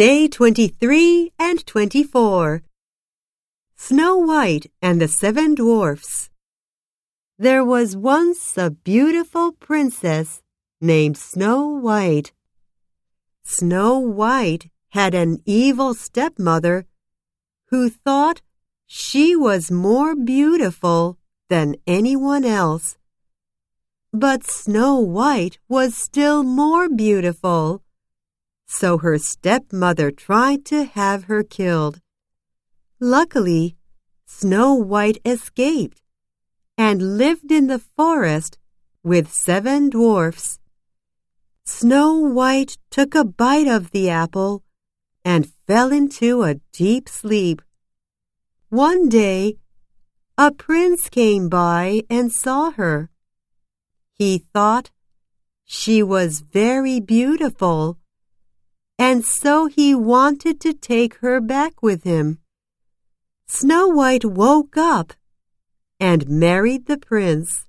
Day 23 and 24. Snow White and the Seven Dwarfs. There was once a beautiful princess named Snow White. Snow White had an evil stepmother who thought she was more beautiful than anyone else. But Snow White was still more beautiful so her stepmother tried to have her killed. Luckily, Snow White escaped and lived in the forest with seven dwarfs. Snow White took a bite of the apple and fell into a deep sleep. One day, a prince came by and saw her. He thought she was very beautiful and so he wanted to take her back with him. Snow White woke up and married the prince.